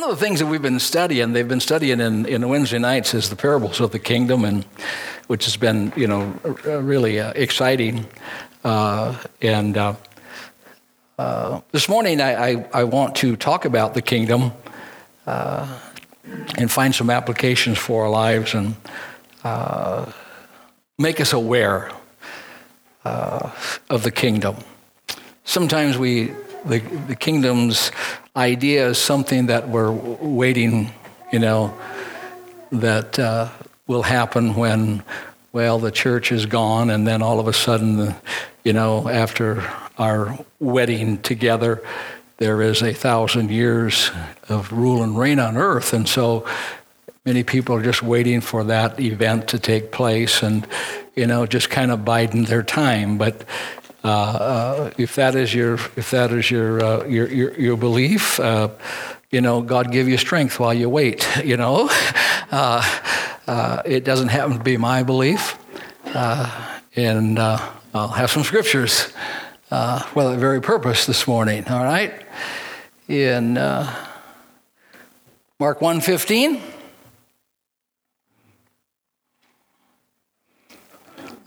One of the things that we've been studying, they've been studying in, in Wednesday nights, is the parables of the kingdom, and which has been, you know, really uh, exciting. Uh, and uh, uh, this morning, I, I, I, want to talk about the kingdom uh, and find some applications for our lives and uh, make us aware of the kingdom. Sometimes we the, the kingdom's idea is something that we're waiting, you know, that uh, will happen when, well, the church is gone, and then all of a sudden, you know, after our wedding together, there is a thousand years of rule and reign on earth. And so many people are just waiting for that event to take place and, you know, just kind of biding their time. But uh, uh, if that is your if that is your uh, your, your, your belief, you know, God give you strength while you wait. You know, it doesn't happen to be my belief, and I'll have some scriptures uh, for that very purpose this morning. All right, in Mark one fifteen.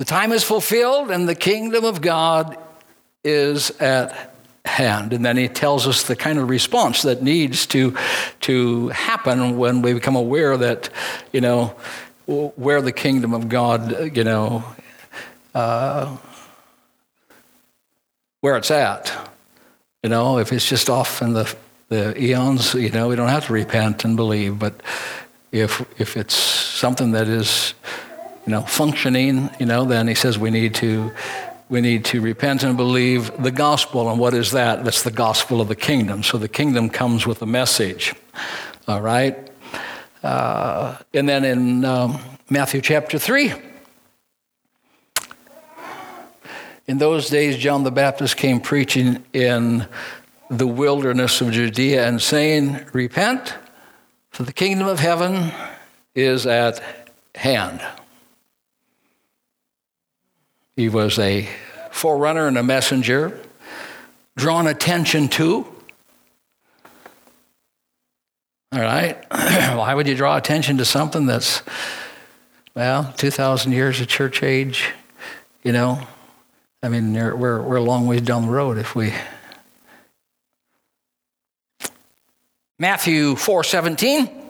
The time is fulfilled and the kingdom of God is at hand. And then he tells us the kind of response that needs to, to happen when we become aware that, you know, where the kingdom of God, you know, uh, where it's at. You know, if it's just off in the, the eons, you know, we don't have to repent and believe. But if, if it's something that is you know, functioning, you know, then he says we need to we need to repent and believe the gospel. And what is that? That's the gospel of the kingdom. So the kingdom comes with a message. All right? Uh, and then in um, Matthew chapter 3, in those days, John the Baptist came preaching in the wilderness of Judea and saying, Repent, for the kingdom of heaven is at hand. He was a forerunner and a messenger, drawn attention to. All right? Why would you draw attention to something that's, well, 2,000 years of church age? You know? I mean, we're, we're a long ways down the road if we. Matthew 4 17.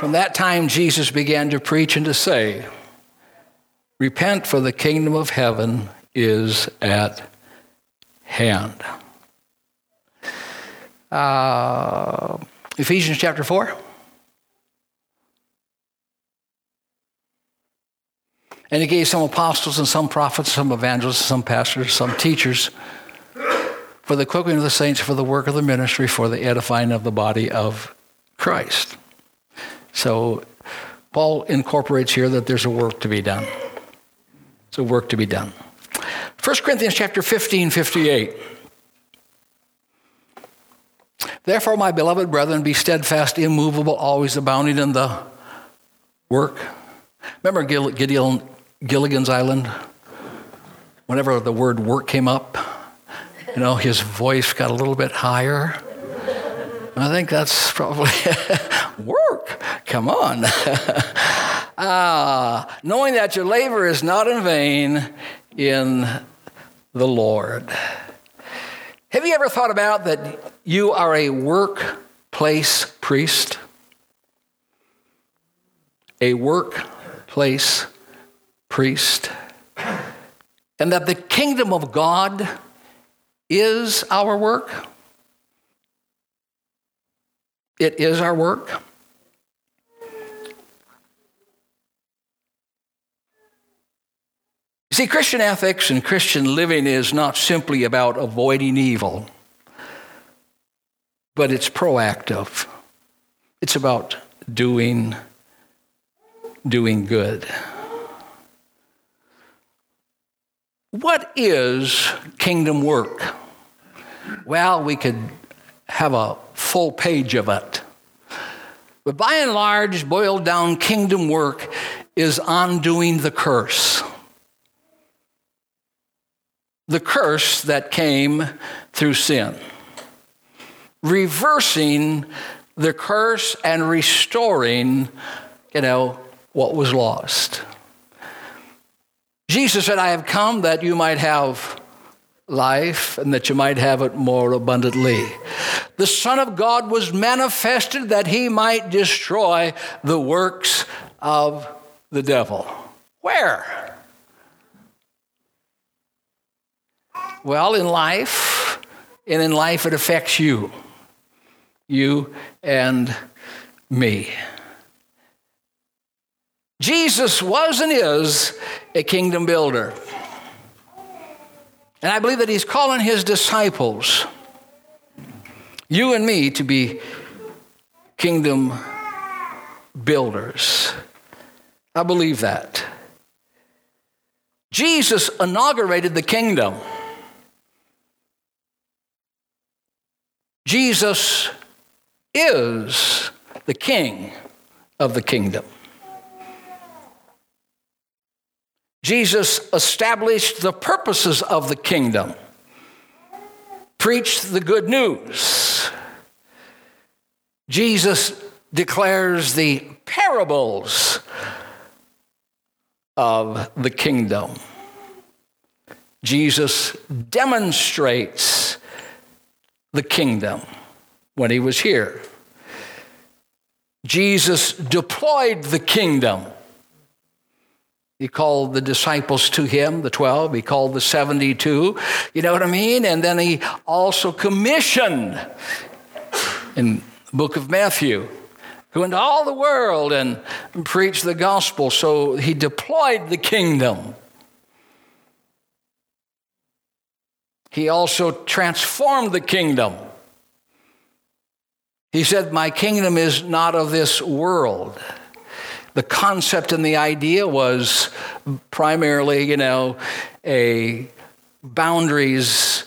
From that time, Jesus began to preach and to say, Repent, for the kingdom of heaven is at hand. Uh, Ephesians chapter 4. And he gave some apostles and some prophets, some evangelists, some pastors, some teachers for the equipping of the saints, for the work of the ministry, for the edifying of the body of Christ. So Paul incorporates here that there's a work to be done. It's a work to be done. 1 Corinthians chapter 15, 58. Therefore, my beloved brethren, be steadfast, immovable, always abounding in the work. Remember Gideon, Gilligan's Island? Whenever the word work came up, you know, his voice got a little bit higher. I think that's probably work. Come on. ah, knowing that your labor is not in vain in the Lord. Have you ever thought about that you are a workplace priest? A workplace priest. And that the kingdom of God is our work? It is our work. See, Christian ethics and Christian living is not simply about avoiding evil, but it's proactive. It's about doing, doing good. What is kingdom work? Well, we could have a full page of it. But by and large, boiled down kingdom work is undoing the curse. The curse that came through sin. reversing the curse and restoring, you know, what was lost. Jesus said, I have come that you might have life and that you might have it more abundantly. The Son of God was manifested that he might destroy the works of the devil. Where? Well, in life, and in life it affects you, you and me. Jesus was and is a kingdom builder. And I believe that he's calling his disciples, you and me, to be kingdom builders. I believe that. Jesus inaugurated the kingdom. Jesus is the king of the kingdom. Jesus established the purposes of the kingdom, preached the good news. Jesus declares the parables of the kingdom. Jesus demonstrates the kingdom when he was here. Jesus deployed the kingdom he called the disciples to him, the 12. He called the 72. You know what I mean? And then he also commissioned in the book of Matthew go into all the world and preach the gospel. So he deployed the kingdom. He also transformed the kingdom. He said, My kingdom is not of this world the concept and the idea was primarily, you know, a boundaries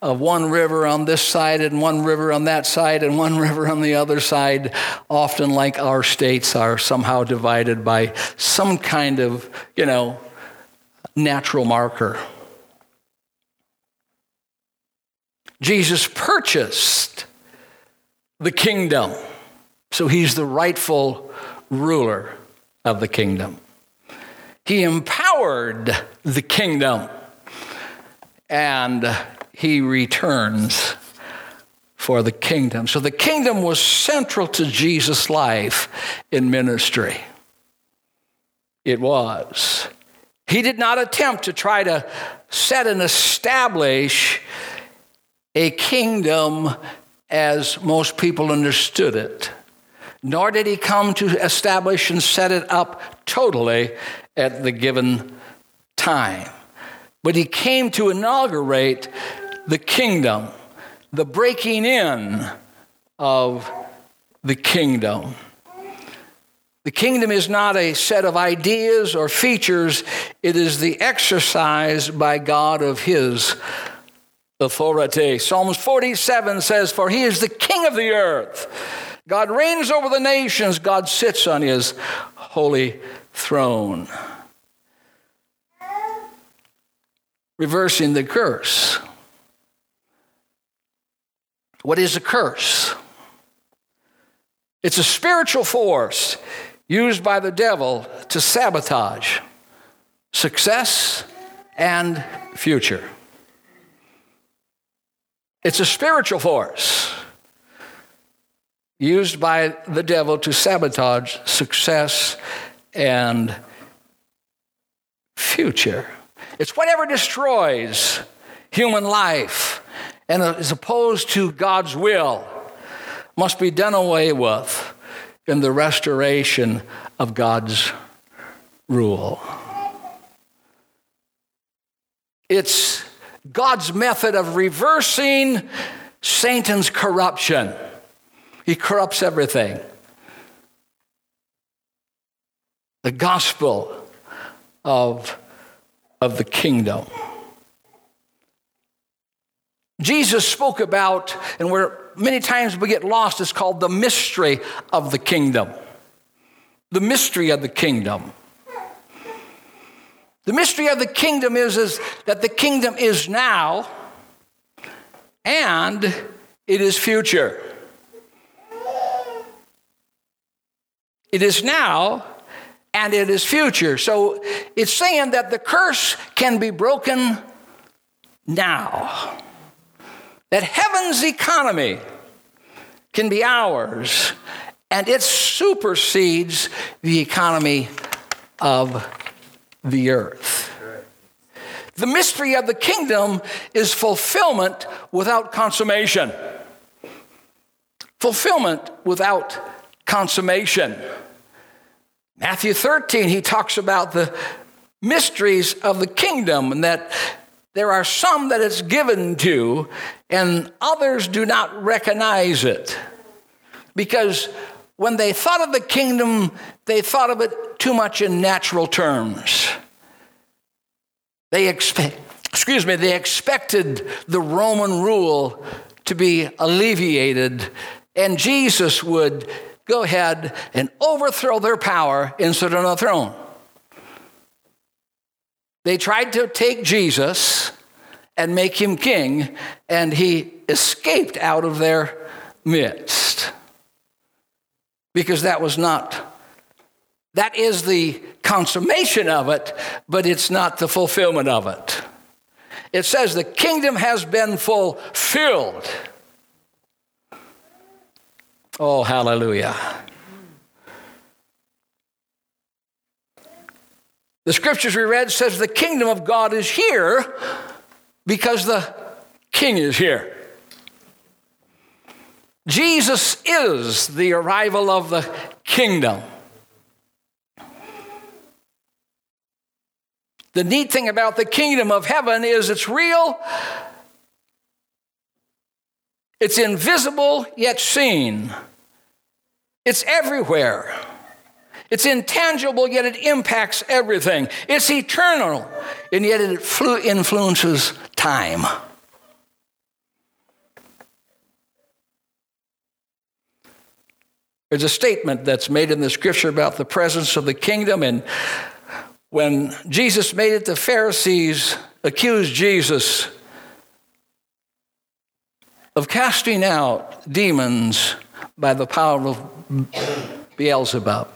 of one river on this side and one river on that side and one river on the other side, often like our states are somehow divided by some kind of, you know, natural marker. Jesus purchased the kingdom, so he's the rightful ruler of the kingdom. He empowered the kingdom and he returns for the kingdom. So the kingdom was central to Jesus' life in ministry. It was. He did not attempt to try to set and establish a kingdom as most people understood it nor did he come to establish and set it up totally at the given time. But he came to inaugurate the kingdom, the breaking in of the kingdom. The kingdom is not a set of ideas or features, it is the exercise by God of his authority. Psalms 47 says, For he is the king of the earth. God reigns over the nations, God sits on his holy throne. Reversing the curse. What is a curse? It's a spiritual force used by the devil to sabotage success and future. It's a spiritual force used by the devil to sabotage success and future. It's whatever destroys human life and is opposed to God's will must be done away with in the restoration of God's rule. It's God's method of reversing Satan's corruption. He corrupts everything. The gospel of, of the kingdom. Jesus spoke about, and where many times we get lost, is called the mystery of the kingdom. The mystery of the kingdom. The mystery of the kingdom is, is that the kingdom is now and it is future. It is now and it is future. So it's saying that the curse can be broken now. That heaven's economy can be ours, and it supersedes the economy of the earth. The mystery of the kingdom is fulfillment without consummation. Fulfillment without consummation. Matthew 13, he talks about the mysteries of the kingdom and that there are some that it's given to, and others do not recognize it. Because when they thought of the kingdom, they thought of it too much in natural terms. They expect, excuse me, they expected the Roman rule to be alleviated, and Jesus would go ahead and overthrow their power and sit on the throne. They tried to take Jesus and make him king, and he escaped out of their midst. Because that was not, that is the consummation of it, but it's not the fulfillment of it. It says the kingdom has been fulfilled. Oh, hallelujah. The scriptures we read says the kingdom of God is here because the king is here. Jesus is the arrival of the kingdom. The neat thing about the kingdom of heaven is it's real, it's invisible yet seen, it's everywhere. It's intangible, yet it impacts everything. It's eternal, and yet it influences time. There's a statement that's made in the scripture about the presence of the kingdom, and when Jesus made it, the Pharisees accused Jesus of casting out demons by the power of Beelzebub.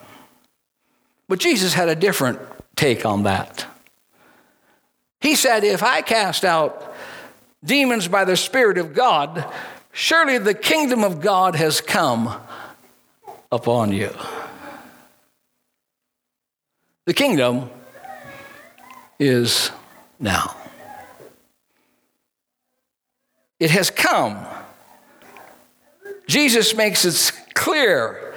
But Jesus had a different take on that. He said, If I cast out demons by the Spirit of God, surely the kingdom of God has come upon you. The kingdom is now. It has come. Jesus makes it clear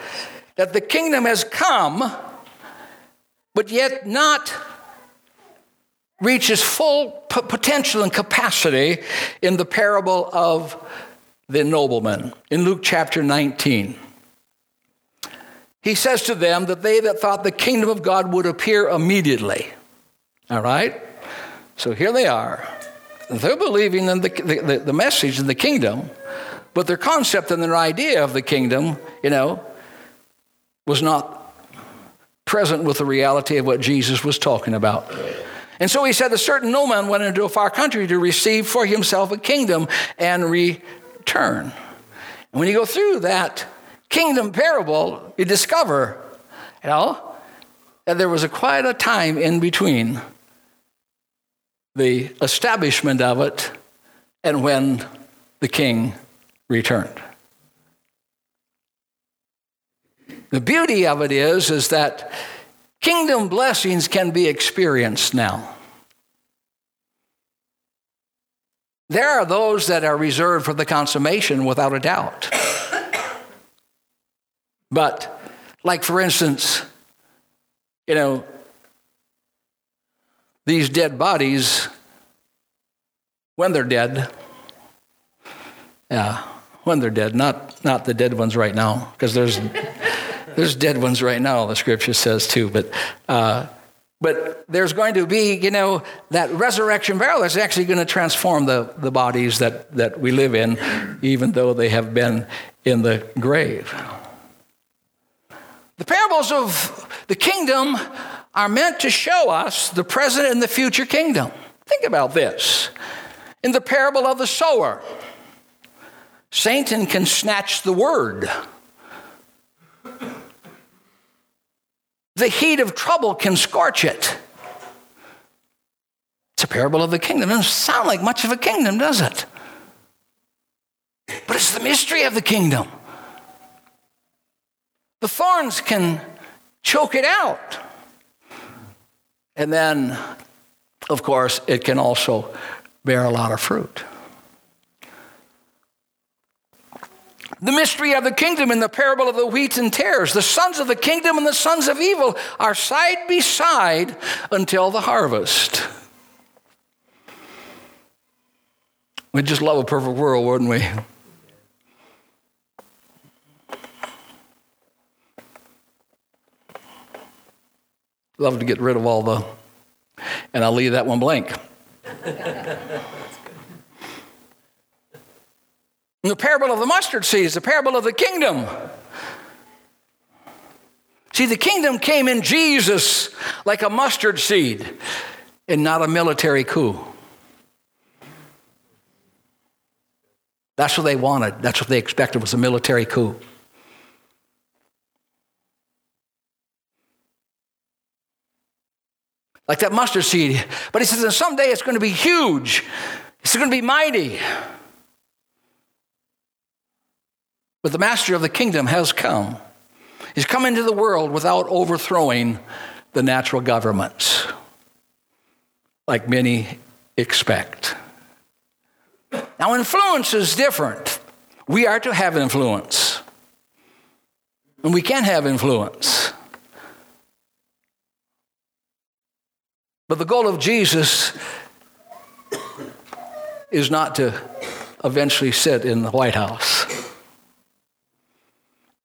that the kingdom has come but yet not reaches full potential and capacity in the parable of the nobleman in Luke chapter 19. He says to them that they that thought the kingdom of God would appear immediately. All right? So here they are. They're believing in the, the, the message of the kingdom, but their concept and their idea of the kingdom, you know, was not present with the reality of what Jesus was talking about. And so he said, A certain nobleman went into a far country to receive for himself a kingdom and return. And when you go through that kingdom parable, you discover, you know, that there was a quite a time in between the establishment of it and when the king returned. The beauty of it is, is that kingdom blessings can be experienced now. There are those that are reserved for the consummation without a doubt. But, like for instance, you know, these dead bodies, when they're dead, yeah, when they're dead, not, not the dead ones right now, because there's there's dead ones right now, the scripture says too. But, uh, but there's going to be, you know, that resurrection burial is actually going to transform the, the bodies that, that we live in, even though they have been in the grave. The parables of the kingdom are meant to show us the present and the future kingdom. Think about this. In the parable of the sower, Satan can snatch the word. The heat of trouble can scorch it. It's a parable of the kingdom. It doesn't sound like much of a kingdom, does it? But it's the mystery of the kingdom. The thorns can choke it out. And then, of course, it can also bear a lot of fruit. The mystery of the kingdom in the parable of the wheat and tares. The sons of the kingdom and the sons of evil are side by side until the harvest. We'd just love a perfect world, wouldn't we? Love to get rid of all the, and I'll leave that one blank. the parable of the mustard seeds, the parable of the kingdom. See, the kingdom came in Jesus like a mustard seed and not a military coup. That's what they wanted. That's what they expected was a military coup. Like that mustard seed. But he says, and someday it's going to be huge. It's going to be mighty. But the master of the kingdom has come. He's come into the world without overthrowing the natural governments, like many expect. Now, influence is different. We are to have influence, and we can have influence. But the goal of Jesus is not to eventually sit in the White House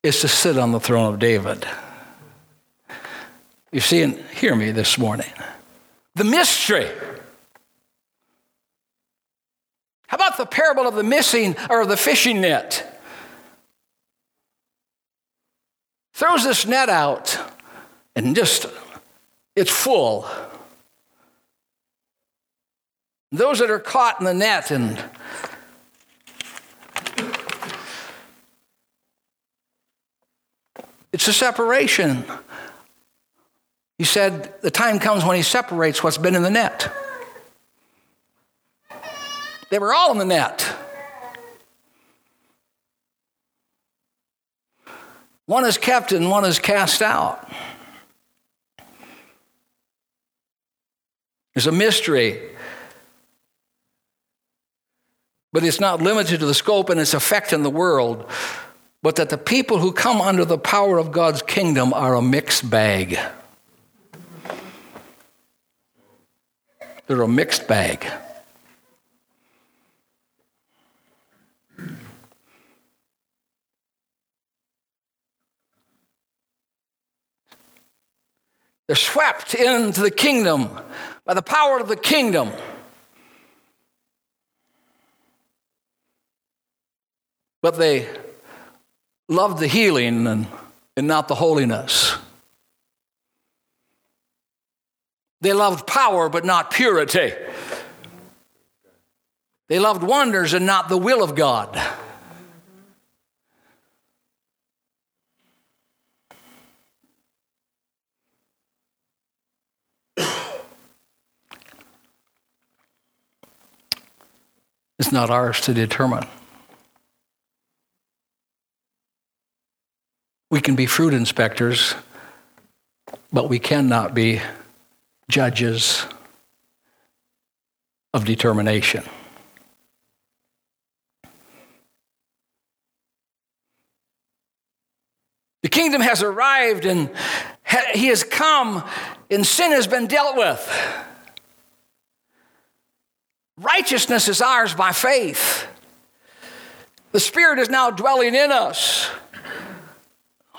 is to sit on the throne of David. You see, and hear me this morning. The mystery. How about the parable of the missing or the fishing net? Throws this net out and just, it's full. Those that are caught in the net and It's a separation. He said, The time comes when he separates what's been in the net. They were all in the net. One is kept and one is cast out. There's a mystery. But it's not limited to the scope and its effect in the world but that the people who come under the power of God's kingdom are a mixed bag. They're a mixed bag. They're swept into the kingdom by the power of the kingdom. But they loved the healing and, and not the holiness. They loved power but not purity. They loved wonders and not the will of God. It's not ours to determine. We can be fruit inspectors, but we cannot be judges of determination. The kingdom has arrived and he has come and sin has been dealt with. Righteousness is ours by faith. The Spirit is now dwelling in us.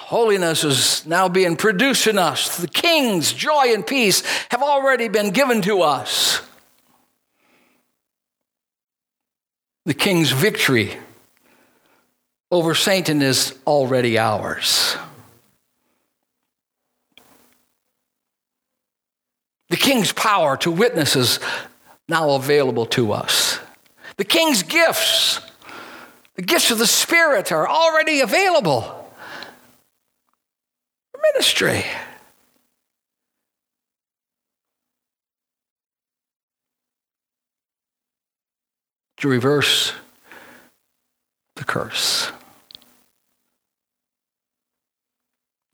Holiness is now being produced in us. The king's joy and peace have already been given to us. The king's victory over Satan is already ours. The king's power to witness is now available to us. The king's gifts The gifts of the Spirit are already available ministry. To reverse the curse.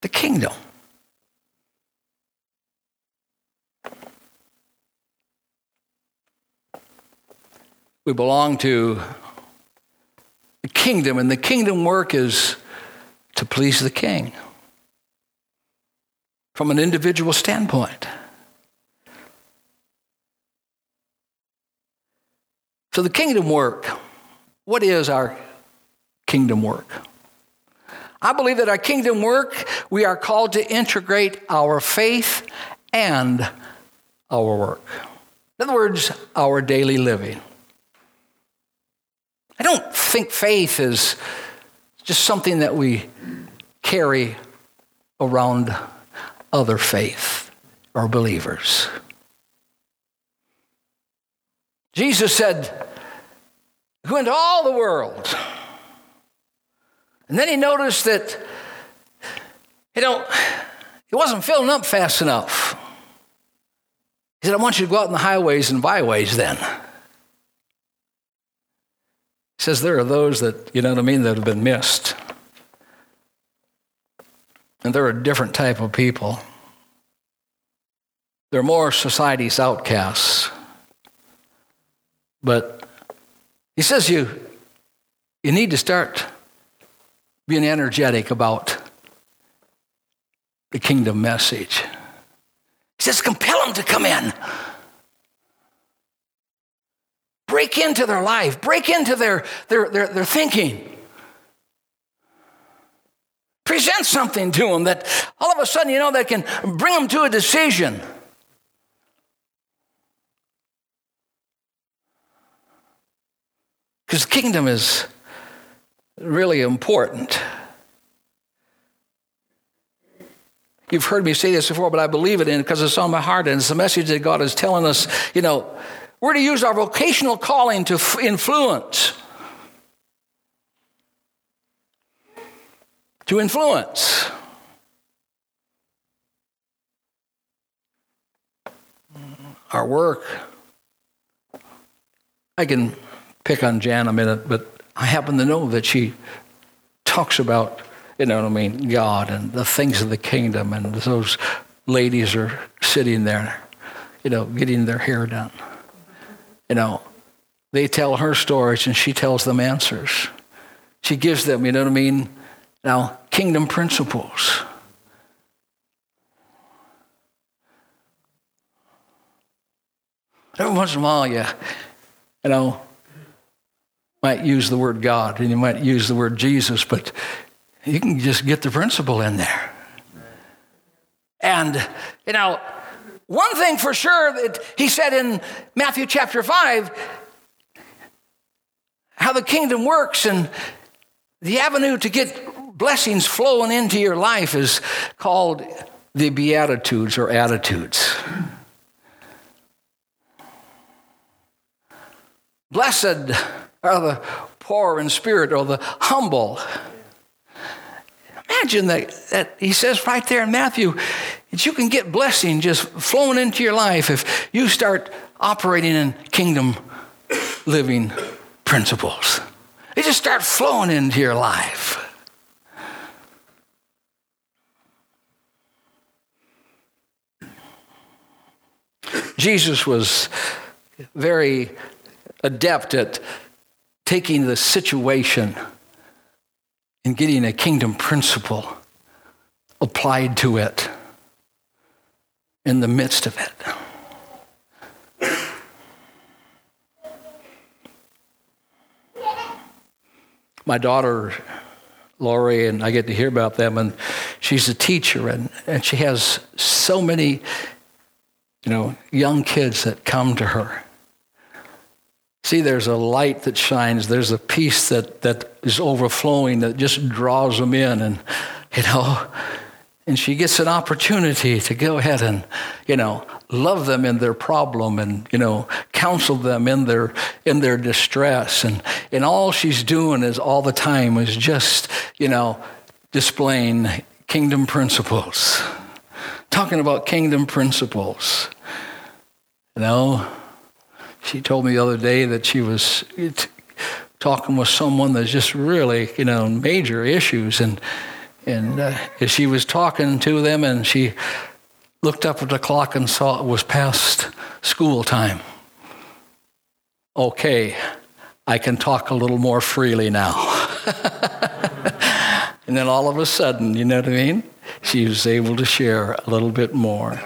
The kingdom. We belong to the kingdom, and the kingdom work is to please the king from an individual standpoint. So, the kingdom work, what is our kingdom work? I believe that our kingdom work, we are called to integrate our faith and our work. In other words, our daily living. I don't think faith is just something that we carry around other faith or believers. Jesus said, Go into all the world. And then he noticed that, you know, he wasn't filling up fast enough. He said, I want you to go out in the highways and byways then He says there are those that, you know what I mean, that have been missed. And they're a different type of people. They're more society's outcasts. But he says you, you need to start being energetic about the kingdom message. He says, compel them to come in. Break into their life, break into their, their, their, their thinking. Present something to them that all of a sudden, you know, that can bring them to a decision. Because the kingdom is really important. You've heard me say this before, but I believe it in because it's on my heart and it's a message that God is telling us, you know, we're to use our vocational calling to influence. To influence. Our work. I can pick on Jan a minute, but I happen to know that she talks about, you know what I mean, God and the things of the kingdom, and those ladies are sitting there, you know, getting their hair done you know, they tell her stories and she tells them answers. She gives them, you know what I mean? Now, kingdom principles. Every once in a while, you, you know, might use the word God and you might use the word Jesus, but you can just get the principle in there. And, you know, one thing for sure that he said in Matthew chapter 5 how the kingdom works and the avenue to get blessings flowing into your life is called the Beatitudes or attitudes. Blessed are the poor in spirit or the humble. Imagine that, that he says right there in Matthew, that you can get blessing just flowing into your life if you start operating in kingdom living principles. They just start flowing into your life. Jesus was very adept at taking the situation and getting a kingdom principle applied to it in the midst of it. My daughter, Lori, and I get to hear about them, and she's a teacher, and, and she has so many, you know, young kids that come to her. See, there's a light that shines, there's a peace that, that is overflowing that just draws them in, and, you know, and she gets an opportunity to go ahead and, you know, love them in their problem and you know counsel them in their in their distress. And and all she's doing is all the time is just you know displaying kingdom principles talking about kingdom principles you know she told me the other day that she was talking with someone that's just really you know major issues and and uh, she was talking to them and she looked up at the clock and saw it was past school time. Okay, I can talk a little more freely now. and then all of a sudden, you know what I mean? She was able to share a little bit more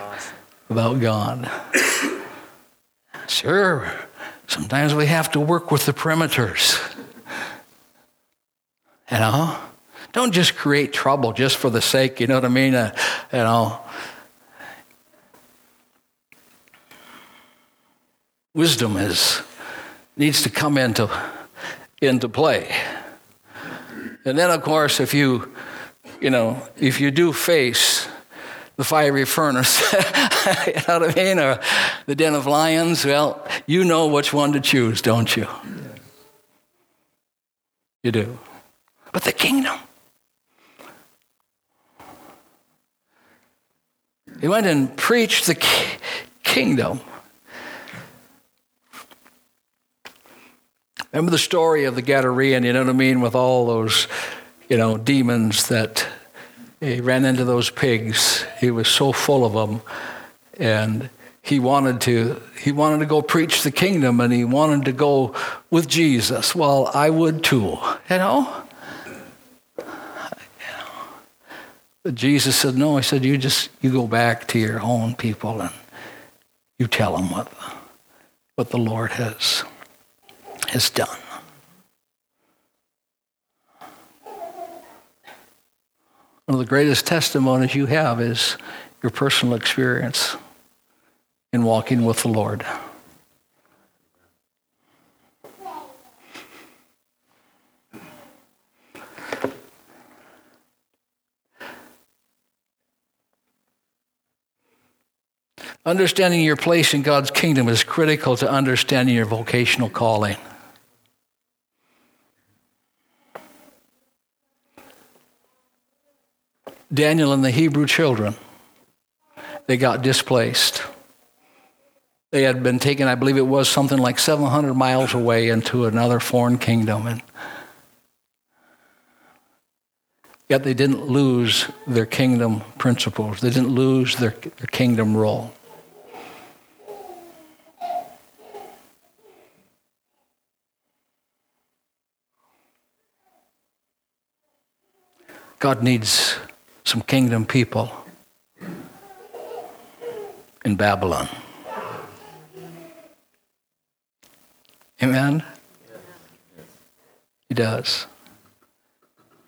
about God. Sure, sometimes we have to work with the perimeters. You know? Don't just create trouble just for the sake, you know what I mean? Uh, you know, wisdom is needs to come into into play. And then of course if you you know, if you do face the fiery furnace, you know what I mean, or the den of lions, well, you know which one to choose, don't you? You do. But the kingdom. He went and preached the kingdom. Remember the story of the Gadarene, you know what I mean, with all those, you know, demons that he ran into those pigs. He was so full of them. And he wanted to he wanted to go preach the kingdom and he wanted to go with Jesus. Well, I would too, you know? But Jesus said, No. He said, You just you go back to your own people and you tell them what, what the Lord has, has done. One of the greatest testimonies you have is your personal experience in walking with the Lord. Understanding your place in God's kingdom is critical to understanding your vocational calling. Daniel and the Hebrew children, they got displaced. They had been taken, I believe it was something like 700 miles away into another foreign kingdom. And yet they didn't lose their kingdom principles, they didn't lose their, their kingdom role. God needs some kingdom people in Babylon. Amen? He does.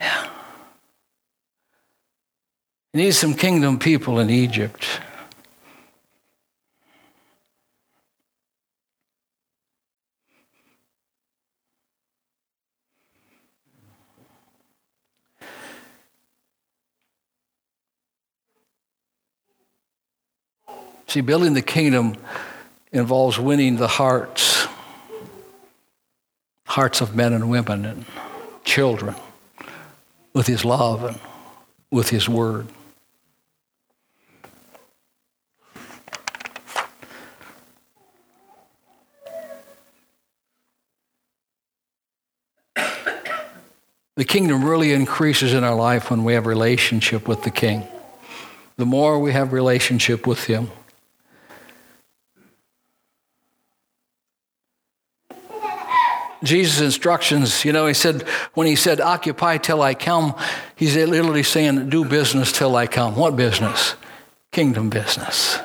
Yeah. He needs some kingdom people in Egypt. See, building the kingdom involves winning the hearts, hearts of men and women and children with his love and with his word. The kingdom really increases in our life when we have relationship with the king. The more we have relationship with him, Jesus' instructions, you know, he said, when he said, occupy till I come, he's literally saying, do business till I come. What business? Kingdom business.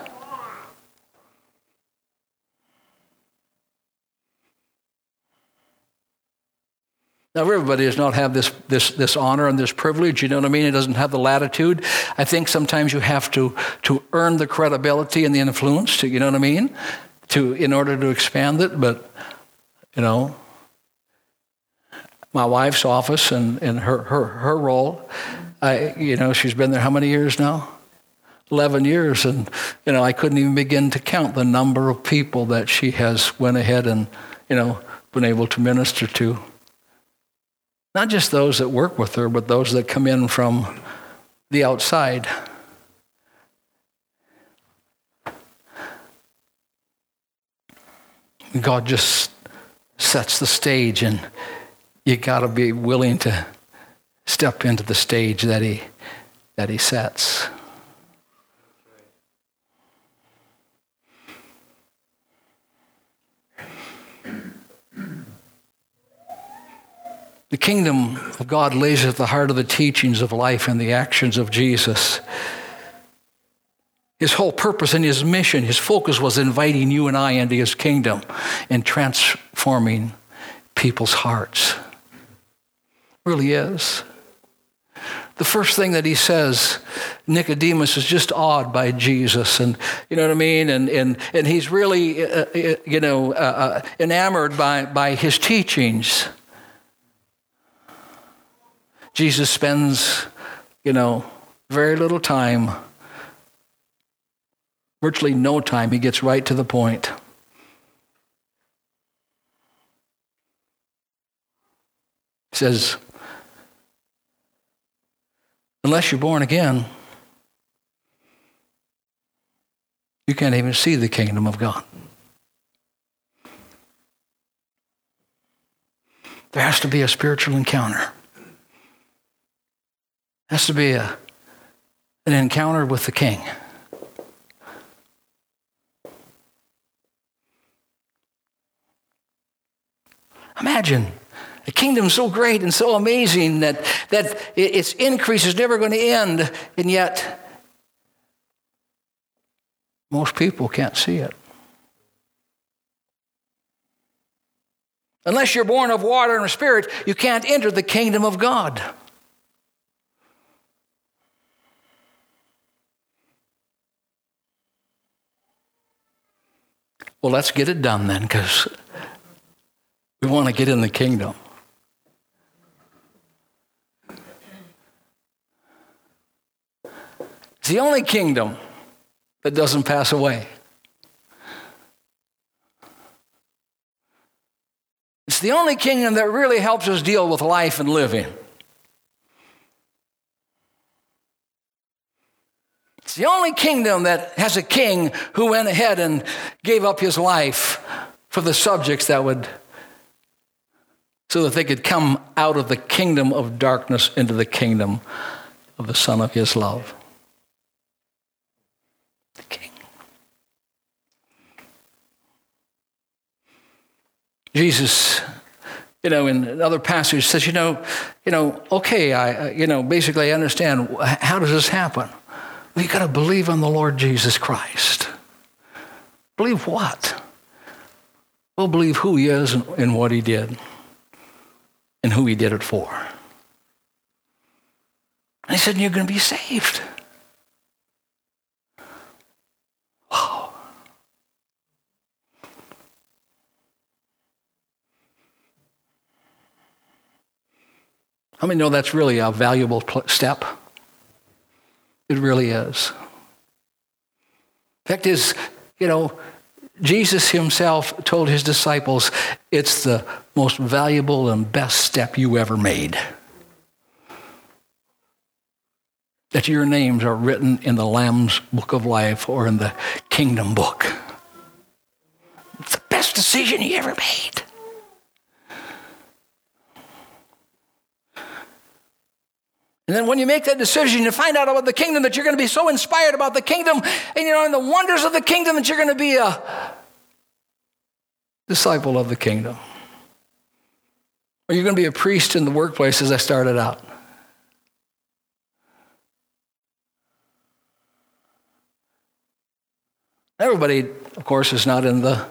Now, everybody does not have this, this, this honor and this privilege, you know what I mean? It doesn't have the latitude. I think sometimes you have to, to earn the credibility and the influence, to, you know what I mean? To, in order to expand it, but, you know, my wife's office and, and her, her, her role. I, you know, she's been there how many years now? 11 years, and you know I couldn't even begin to count the number of people that she has went ahead and you know been able to minister to. Not just those that work with her, but those that come in from the outside. God just sets the stage, and you got to be willing to step into the stage that He that He sets. The kingdom of God lays at the heart of the teachings of life and the actions of Jesus. His whole purpose and his mission, his focus was inviting you and I into his kingdom and transforming people's hearts. Really is. The first thing that he says, Nicodemus is just awed by Jesus, and you know what I mean, and and and he's really, uh, uh you know, uh, uh, enamored by by his teachings. Jesus spends, you know, very little time, virtually no time. He gets right to the point. He says, unless you're born again, you can't even see the kingdom of God. There has to be a spiritual encounter has to be a, an encounter with the king. Imagine a kingdom so great and so amazing that, that its increase is never going to end, and yet most people can't see it. Unless you're born of water and spirit, you can't enter the kingdom of God. Well, let's get it done then, because we want to get in the kingdom. It's the only kingdom that doesn't pass away. It's the only kingdom that really helps us deal with life and living. It's the only kingdom that has a king who went ahead and gave up his life for the subjects that would, so that they could come out of the kingdom of darkness into the kingdom of the Son of his love. Jesus you know, in another passage says, you know, you know, okay, I, uh, you know, basically I understand. How does this happen? We got to believe on the Lord Jesus Christ. Believe what? We'll believe who he is and, and what he did and who he did it for. And he said, You're going to be saved. How many know that's really a valuable step? It really is. Fact is, you know, Jesus himself told his disciples, it's the most valuable and best step you ever made. That your names are written in the Lamb's book of life or in the kingdom book. It's the best decision he ever made. And then when you make that decision, you find out about the kingdom that you're going to be so inspired about the kingdom and you know, and the wonders of the kingdom that you're going to be a disciple of the kingdom. Or you're going to be a priest in the workplace as I started out. Everybody, of course, is not in the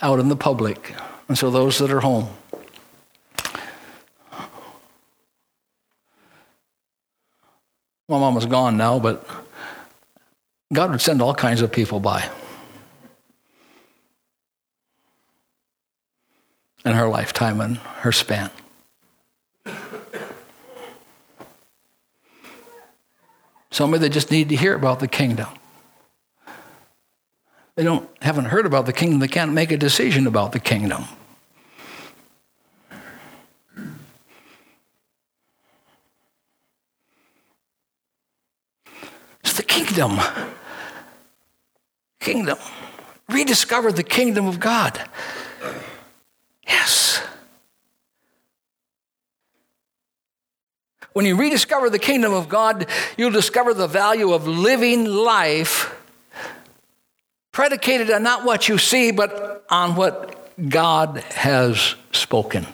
out in the public. And so those that are home. My mom is gone now, but God would send all kinds of people by. In her lifetime and her span. Somebody that just need to hear about the kingdom. They don't haven't heard about the kingdom, they can't make a decision about the kingdom. It's the kingdom. Kingdom. Rediscover the kingdom of God. Yes. When you rediscover the kingdom of God, you'll discover the value of living life predicated on not what you see, but on what God has spoken.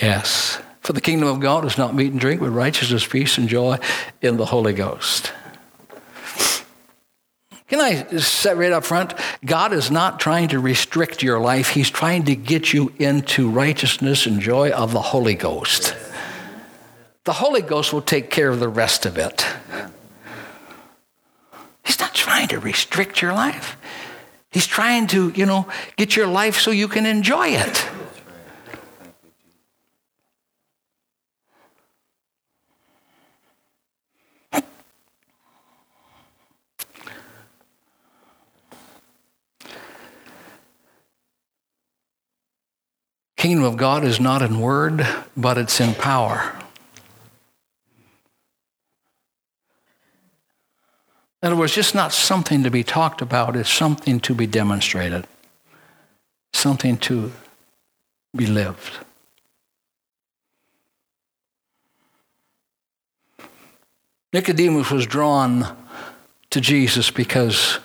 Yes. For the kingdom of God is not meat and drink, but righteousness, peace, and joy in the Holy Ghost. Can I set right up front? God is not trying to restrict your life. He's trying to get you into righteousness and joy of the Holy Ghost. The Holy Ghost will take care of the rest of it. He's not trying to restrict your life. He's trying to, you know, get your life so you can enjoy it. kingdom of God is not in word, but it's in power. In other words, just not something to be talked about, it's something to be demonstrated, something to be lived. Nicodemus was drawn to Jesus because,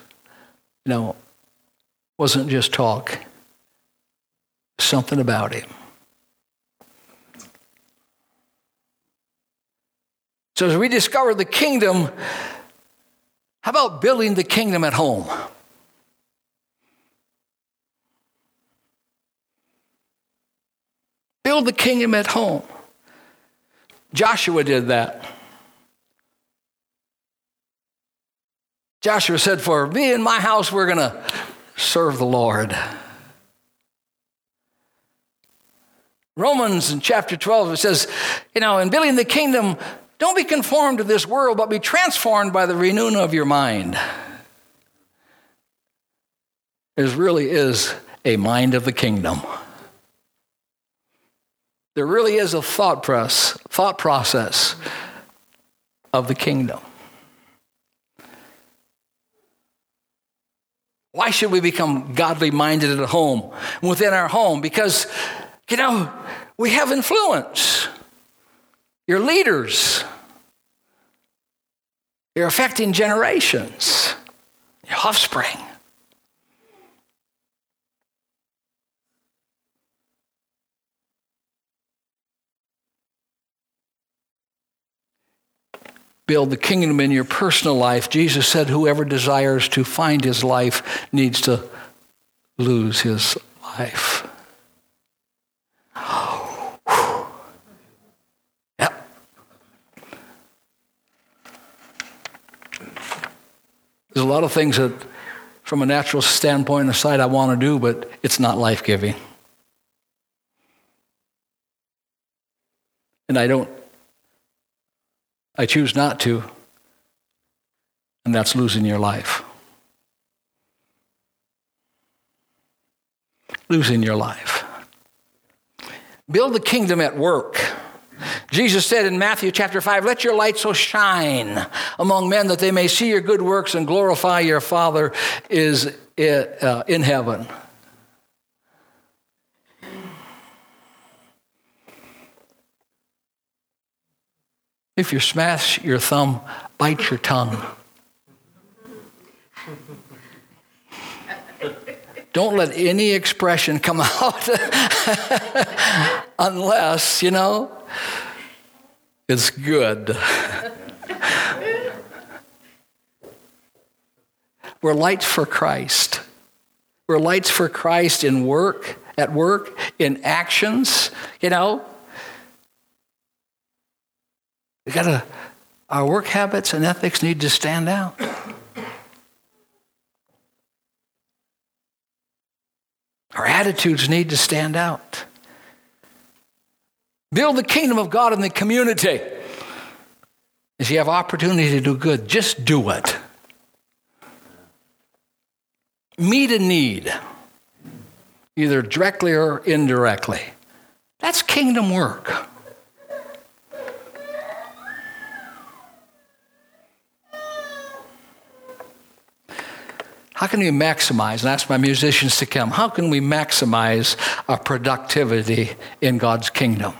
you know, wasn't just talk something about him. So, as we discover the kingdom, how about building the kingdom at home? Build the kingdom at home. Joshua did that. Joshua said, For me and my house, we're going to serve the Lord. Romans in chapter 12, it says, you know, in building the kingdom, don't be conformed to this world, but be transformed by the renewing of your mind. There really is a mind of the kingdom. There really is a thought press, thought process of the kingdom. Why should we become godly minded at home, within our home? Because you know, we have influence. Your leaders. You're affecting generations, your offspring. build the kingdom in your personal life. Jesus said, Whoever desires to find his life needs to lose his life. There's a lot of things that, from a natural standpoint aside, I want to do, but it's not life giving. And I don't, I choose not to, and that's losing your life. Losing your life. Build the kingdom at work. Jesus said in Matthew chapter 5, Let your light so shine among men that they may see your good works and glorify your Father is uh, in heaven. If you smash your thumb, bite your tongue. Don't let any expression come out unless, you know, it's good. We're lights for Christ. We're lights for Christ in work, at work, in actions, you know. We gotta our work habits and ethics need to stand out. Our attitudes need to stand out. Build the kingdom of God in the community. If you have opportunity to do good, just do it. Meet a need, either directly or indirectly. That's kingdom work. How can we maximize, and ask my musicians to come, how can we maximize our productivity in God's kingdom?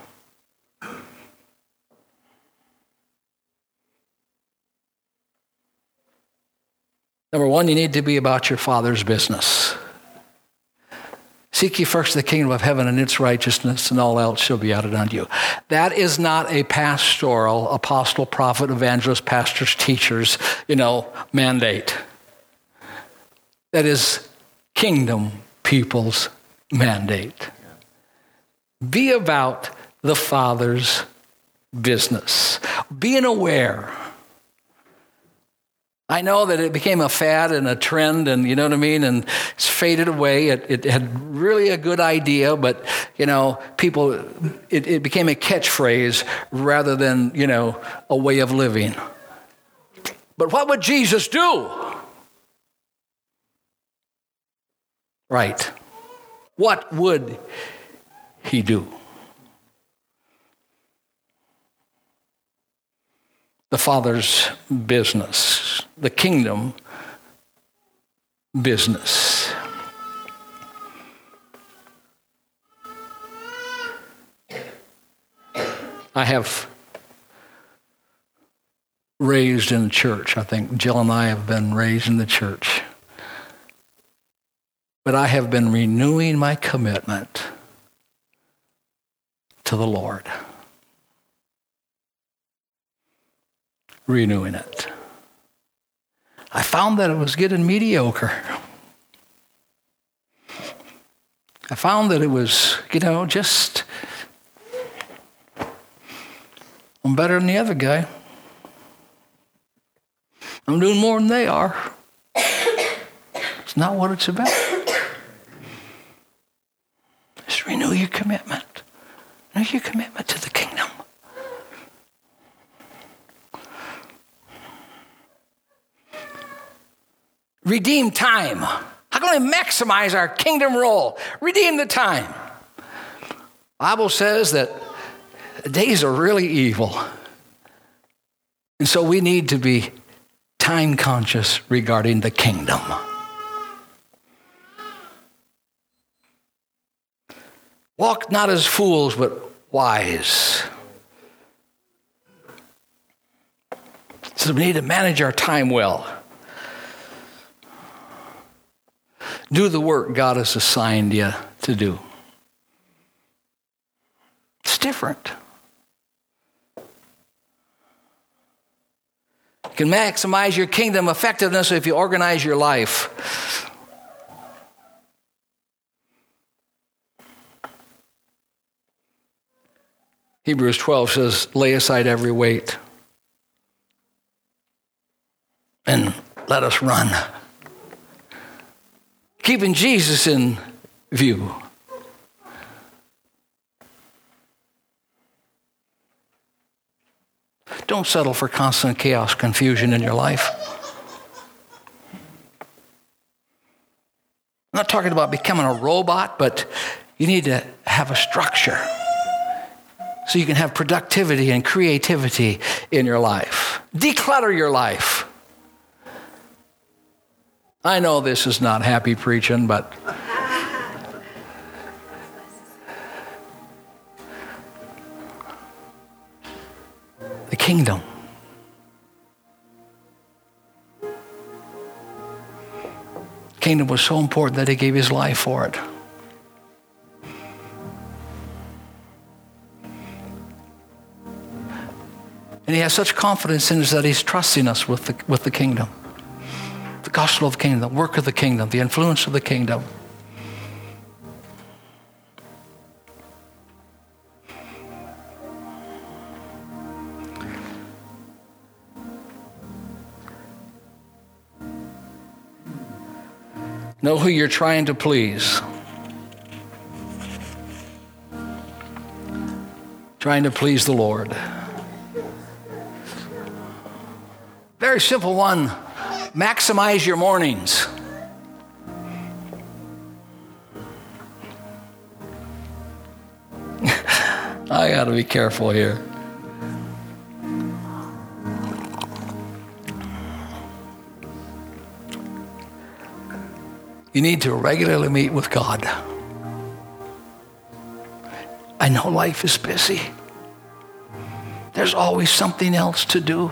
Number one, you need to be about your Father's business. Seek ye first the kingdom of heaven and its righteousness, and all else shall be added unto you. That is not a pastoral, apostle, prophet, evangelist, pastors, teachers, you know, mandate. That is kingdom people's mandate. Be about the Father's business. Being aware I know that it became a fad and a trend, and you know what I mean, and it's faded away. It, it had really a good idea, but you know, people, it, it became a catchphrase rather than you know a way of living. But what would Jesus do? Right. What would he do? The Father's business, the kingdom business. I have raised in the church. I think Jill and I have been raised in the church. But I have been renewing my commitment to the Lord. Renewing it. I found that it was getting mediocre. I found that it was, you know, just, I'm better than the other guy. I'm doing more than they are. It's not what it's about. Just renew your commitment. Renew your commitment to the kingdom. Redeem time. How can we maximize our kingdom role? Redeem the time. Bible says that days are really evil. And so we need to be time conscious regarding the kingdom. Walk not as fools, but wise. So we need to manage our time well. Do the work God has assigned you to do. It's different. You can maximize your kingdom effectiveness if you organize your life. Hebrews 12 says, lay aside every weight and let us run keeping Jesus in view. Don't settle for constant chaos, confusion in your life. I'm not talking about becoming a robot, but you need to have a structure so you can have productivity and creativity in your life. Declutter your life. I know this is not happy preaching, but. the kingdom. kingdom was so important that he gave his life for it. And he has such confidence in us that he's trusting us with the, with the kingdom gospel of the kingdom, the work of the kingdom, the influence of the kingdom. Know who you're trying to please. trying to please the Lord. Very simple one maximize your mornings. I got to be careful here. You need to regularly meet with God. I know life is busy. There's always something else to do.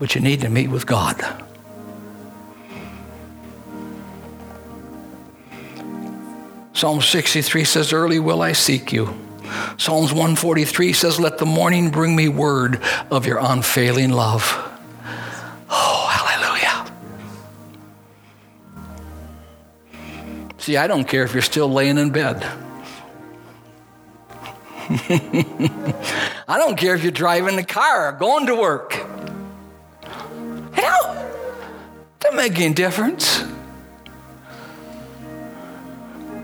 But you need to meet with God. Psalm 63 says, Early will I seek you. Psalms 143 says, Let the morning bring me word of your unfailing love. Oh, hallelujah. See, I don't care if you're still laying in bed. I don't care if you're driving the car, going to work. Make any difference.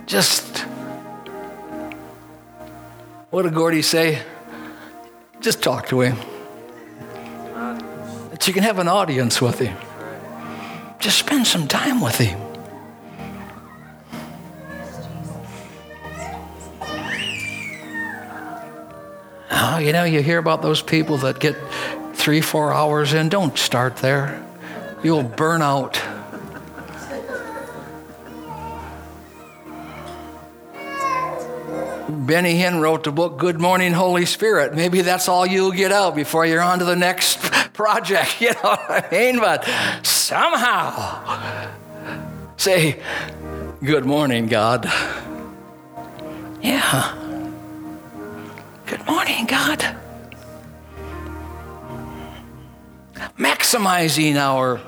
Just what did Gordy say? Just talk to him. That you can have an audience with him. Just spend some time with him. Oh, you know, you hear about those people that get three, four hours in. Don't start there. You'll burn out. Benny Hinn wrote the book Good Morning Holy Spirit. Maybe that's all you'll get out before you're on to the next project. You know what I mean? But somehow say, Good morning, God. Yeah. Maximizing our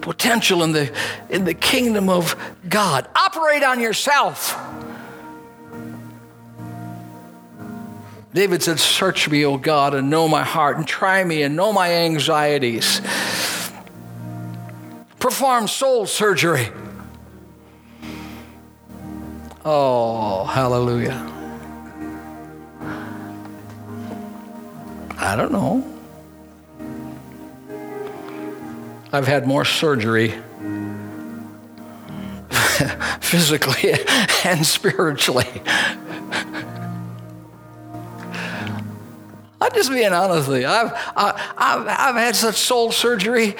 potential in the, in the kingdom of God. Operate on yourself. David said, Search me, O God, and know my heart, and try me and know my anxieties. Perform soul surgery. Oh, hallelujah. I don't know. I've had more surgery physically and spiritually I'm just being honest with you. I've, I, I've, I've had such soul surgery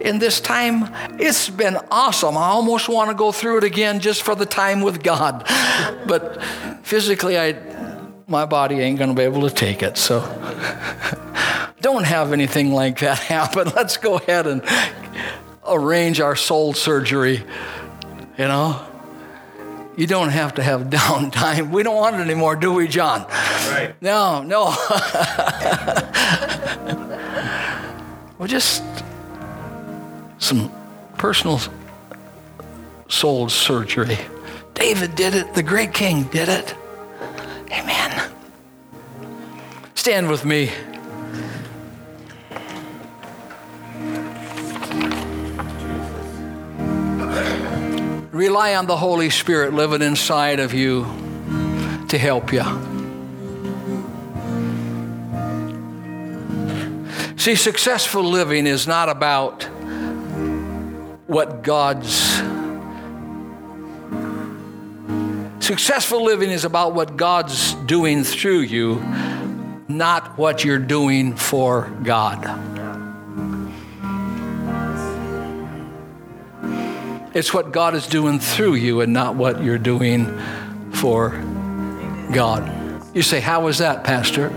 in this time. It's been awesome. I almost want to go through it again just for the time with God. But physically, I, my body ain't going to be able to take it. So don't have anything like that happen. Let's go ahead and arrange our soul surgery, you know? You don't have to have downtime. We don't want it anymore, do we, John? Right. No, no. well, just some personal soul surgery. David did it, the great king did it. Amen. Stand with me. Rely on the Holy Spirit living inside of you to help you. See, successful living is not about what God's. Successful living is about what God's doing through you, not what you're doing for God. It's what God is doing through you and not what you're doing for God. You say, How is that, Pastor?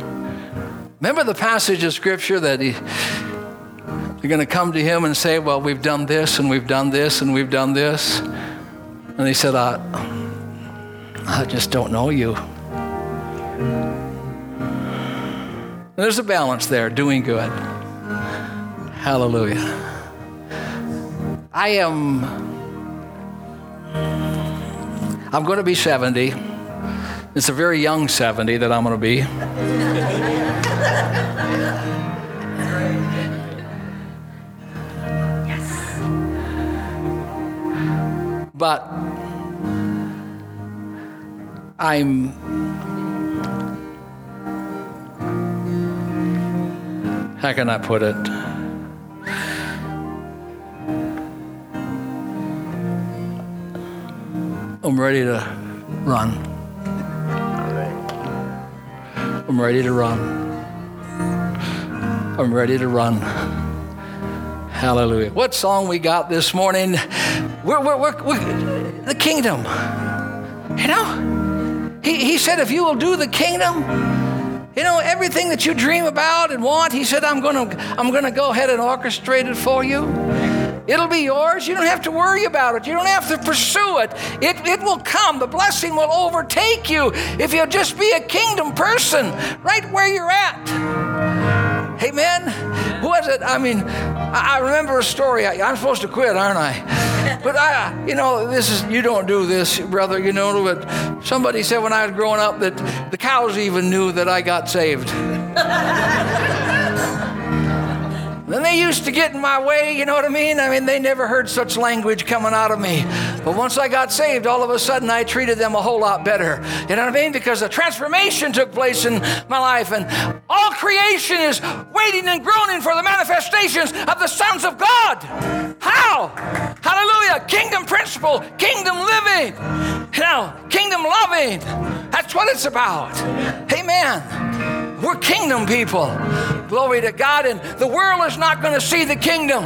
Remember the passage of Scripture that he, you're going to come to him and say, Well, we've done this and we've done this and we've done this. And he said, I, I just don't know you. There's a balance there, doing good. Hallelujah. I am I'm going to be 70. It's a very young 70 that I'm going to be. but I'm how can I put it? I'm ready to run. I'm ready to run. I'm ready to run. Hallelujah. What song we got this morning? We're, we're, we're, we're the kingdom. You know? He, he said, if you will do the kingdom, you know, everything that you dream about and want, he said, I'm going to I'm going to go ahead and orchestrate it for you. It'll be yours. You don't have to worry about it. You don't have to pursue it. It, it will come. The blessing will overtake you if you'll just be a kingdom person right where you're at. Amen. Who was it? I mean, I, I remember a story. I, am supposed to quit, aren't I? But I, you know, this is you don't do this, brother. You know, but somebody said when I was growing up that the cows even knew that I got saved. Then they used to get in my way, you know what I mean? I mean, they never heard such language coming out of me. But once I got saved, all of a sudden I treated them a whole lot better. You know what I mean? Because a transformation took place in my life, and all creation is waiting and groaning for the manifestations of the sons of God. How? Hallelujah. Kingdom principle, kingdom living, you know, kingdom loving. That's what it's about. Amen. We're kingdom people. Glory to God. And the world is not going to see the kingdom.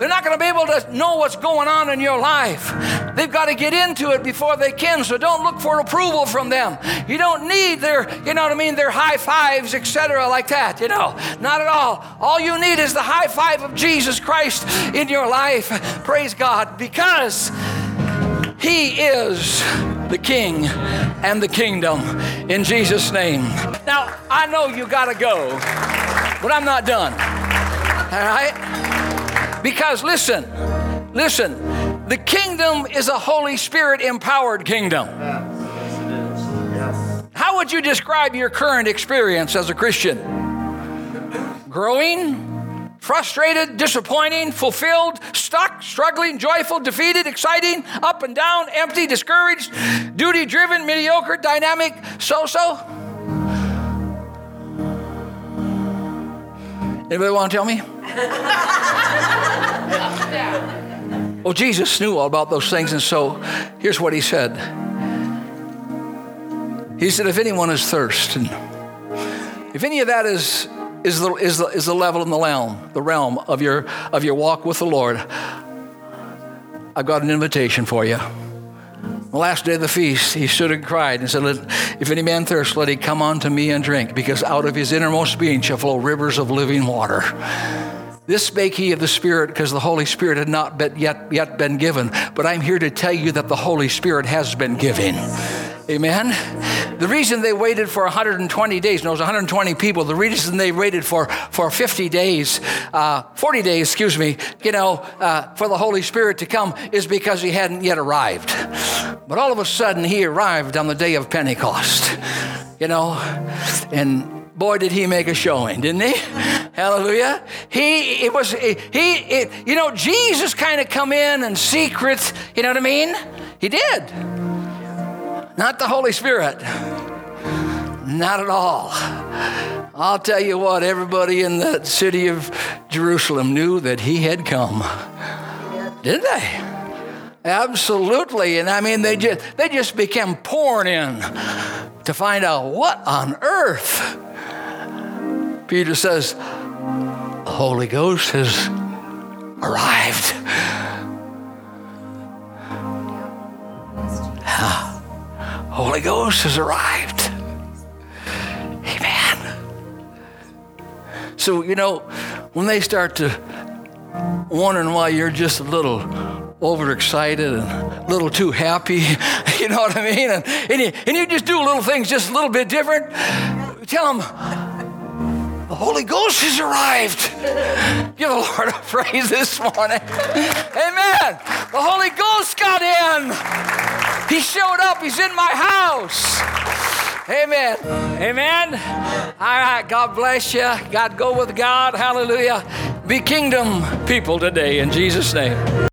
They're not going to be able to know what's going on in your life. They've got to get into it before they can. So don't look for approval from them. You don't need their, you know what I mean, their high fives, etc., like that. You know, not at all. All you need is the high five of Jesus Christ in your life. Praise God, because He is the King and the kingdom in Jesus' name. Now, I know you got to go, but I'm not done. All right? Because listen, listen, the kingdom is a Holy Spirit empowered kingdom. How would you describe your current experience as a Christian? Growing? Frustrated, disappointing, fulfilled, stuck, struggling, joyful, defeated, exciting, up and down, empty, discouraged, duty driven, mediocre, dynamic, so so? Anybody want to tell me? well, Jesus knew all about those things, and so here's what he said. He said, If anyone is thirst, and if any of that is is the, is the, is the level in the realm, the realm of your, of your walk with the Lord. I've got an invitation for you. The last day of the feast, he stood and cried and said, If any man thirst, let he come unto me and drink, because out of his innermost being shall flow rivers of living water. This spake he of the Spirit, because the Holy Spirit had not yet, yet been given. But I'm here to tell you that the Holy Spirit has been given. Amen. The reason they waited for 120 days, no, it was 120 people. The reason they waited for, for 50 days, uh, 40 days, excuse me, you know, uh, for the Holy Spirit to come is because he hadn't yet arrived. But all of a sudden, he arrived on the day of Pentecost, you know, and boy, did he make a showing, didn't he? Hallelujah. He, it was, he, it, you know, Jesus kind of come in and secret, you know what I mean? He did. Not the Holy Spirit. Not at all. I'll tell you what, everybody in the city of Jerusalem knew that he had come. Didn't they? Absolutely. And I mean, they just, they just became pouring in to find out what on earth. Peter says, the Holy Ghost has arrived. Holy Ghost has arrived. Amen. So, you know, when they start to wondering why you're just a little overexcited and a little too happy, you know what I mean? And, and, you, and you just do little things just a little bit different, tell them, the Holy Ghost has arrived. Give the Lord a praise this morning. Amen. The Holy Ghost got in. He showed up. He's in my house. Amen. Amen. All right. God bless you. God go with God. Hallelujah. Be kingdom people today in Jesus' name.